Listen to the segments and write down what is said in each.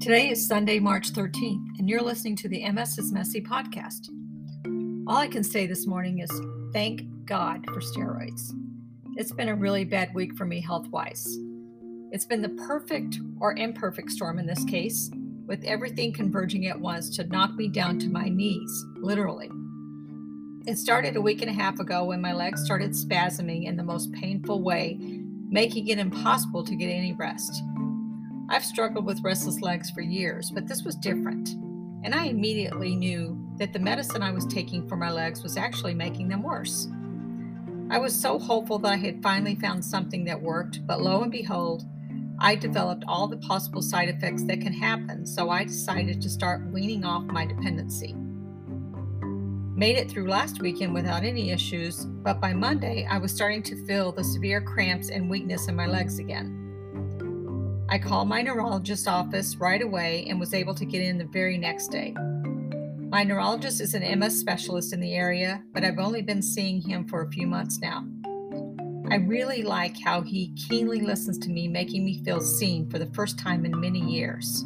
Today is Sunday, March 13th, and you're listening to the MS is Messy podcast. All I can say this morning is thank God for steroids. It's been a really bad week for me health wise. It's been the perfect or imperfect storm in this case, with everything converging at once to knock me down to my knees, literally. It started a week and a half ago when my legs started spasming in the most painful way, making it impossible to get any rest. I've struggled with restless legs for years, but this was different. And I immediately knew that the medicine I was taking for my legs was actually making them worse. I was so hopeful that I had finally found something that worked, but lo and behold, I developed all the possible side effects that can happen, so I decided to start weaning off my dependency. Made it through last weekend without any issues, but by Monday I was starting to feel the severe cramps and weakness in my legs again. I called my neurologist's office right away and was able to get in the very next day. My neurologist is an MS specialist in the area, but I've only been seeing him for a few months now. I really like how he keenly listens to me, making me feel seen for the first time in many years.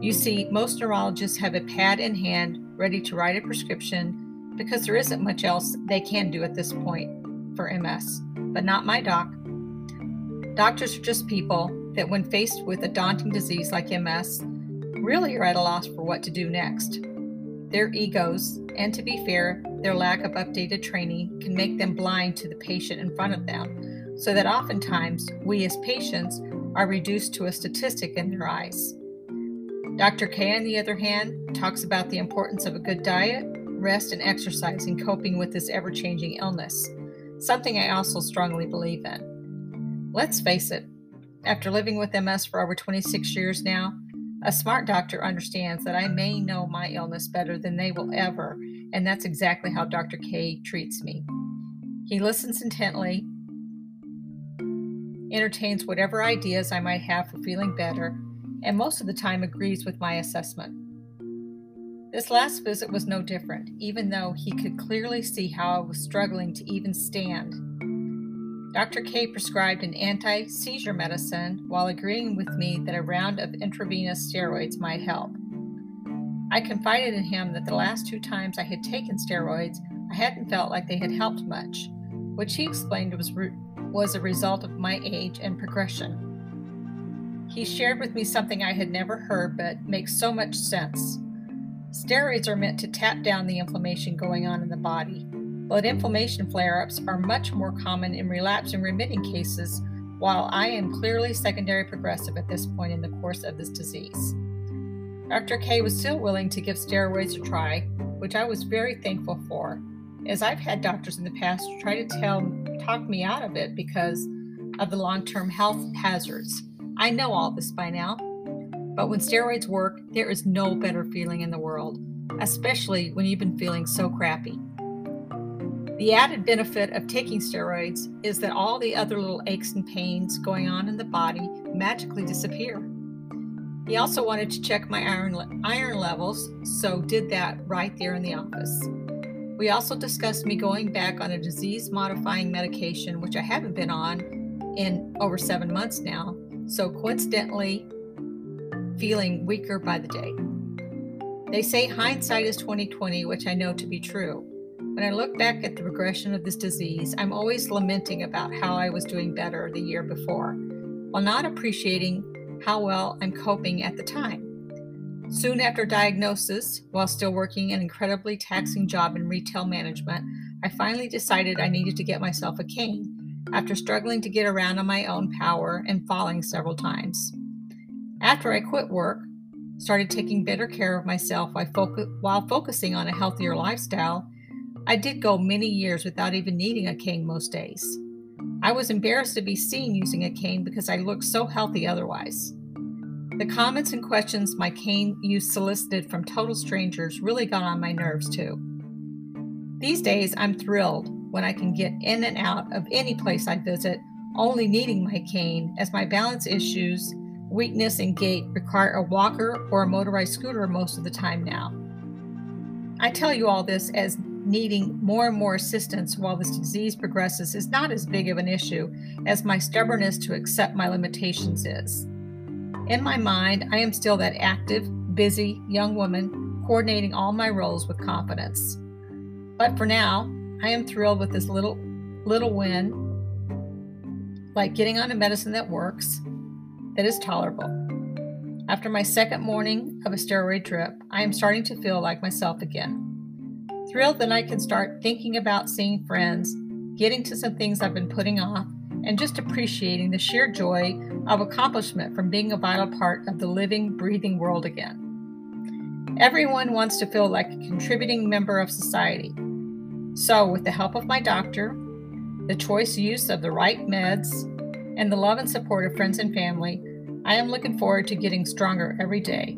You see, most neurologists have a pad in hand ready to write a prescription because there isn't much else they can do at this point for MS, but not my doc. Doctors are just people that, when faced with a daunting disease like MS, really are at a loss for what to do next. Their egos, and to be fair, their lack of updated training can make them blind to the patient in front of them, so that oftentimes we as patients are reduced to a statistic in their eyes. Dr. K, on the other hand, talks about the importance of a good diet, rest, and exercise in coping with this ever changing illness, something I also strongly believe in. Let's face it, after living with MS for over 26 years now, a smart doctor understands that I may know my illness better than they will ever, and that's exactly how Dr. K treats me. He listens intently, entertains whatever ideas I might have for feeling better, and most of the time agrees with my assessment. This last visit was no different, even though he could clearly see how I was struggling to even stand Dr. K prescribed an anti seizure medicine while agreeing with me that a round of intravenous steroids might help. I confided in him that the last two times I had taken steroids, I hadn't felt like they had helped much, which he explained was, re- was a result of my age and progression. He shared with me something I had never heard but makes so much sense. Steroids are meant to tap down the inflammation going on in the body, but inflammation flare ups are much more common in relapse and remitting cases, while I am clearly secondary progressive at this point in the course of this disease. Dr. K was still willing to give steroids a try, which I was very thankful for, as I've had doctors in the past try to tell talk me out of it because of the long-term health hazards. I know all this by now, but when steroids work, there is no better feeling in the world, especially when you've been feeling so crappy. The added benefit of taking steroids is that all the other little aches and pains going on in the body magically disappear. He also wanted to check my iron, iron levels, so did that right there in the office. We also discussed me going back on a disease modifying medication, which I haven't been on in over seven months now, so coincidentally, feeling weaker by the day. They say hindsight is 2020, which I know to be true. When I look back at the progression of this disease, I'm always lamenting about how I was doing better the year before, while not appreciating how well I'm coping at the time. Soon after diagnosis, while still working an incredibly taxing job in retail management, I finally decided I needed to get myself a cane after struggling to get around on my own power and falling several times. After I quit work, started taking better care of myself while, focusing on a healthier lifestyle, I did go many years without even needing a cane most days. I was embarrassed to be seen using a cane because I looked so healthy otherwise. The comments and questions my cane use solicited from total strangers really got on my nerves too. These days, I'm thrilled when I can get in and out of any place I visit, only needing my cane, as my balance issues, weakness, and gait require a walker or a motorized scooter most of the time now. I tell you all this as needing more and more assistance while this disease progresses is not as big of an issue as my stubbornness to accept my limitations is. In my mind, I am still that active, busy young woman coordinating all my roles with confidence. But for now, I am thrilled with this little little win, like getting on a medicine that works, that is tolerable. After my second morning of a steroid drip, I am starting to feel like myself again. Thrilled that I can start thinking about seeing friends, getting to some things I've been putting off, and just appreciating the sheer joy of accomplishment from being a vital part of the living, breathing world again. Everyone wants to feel like a contributing member of society. So, with the help of my doctor, the choice use of the right meds, and the love and support of friends and family, I am looking forward to getting stronger every day.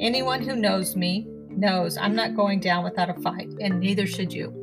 Anyone who knows me knows I'm not going down without a fight, and neither should you.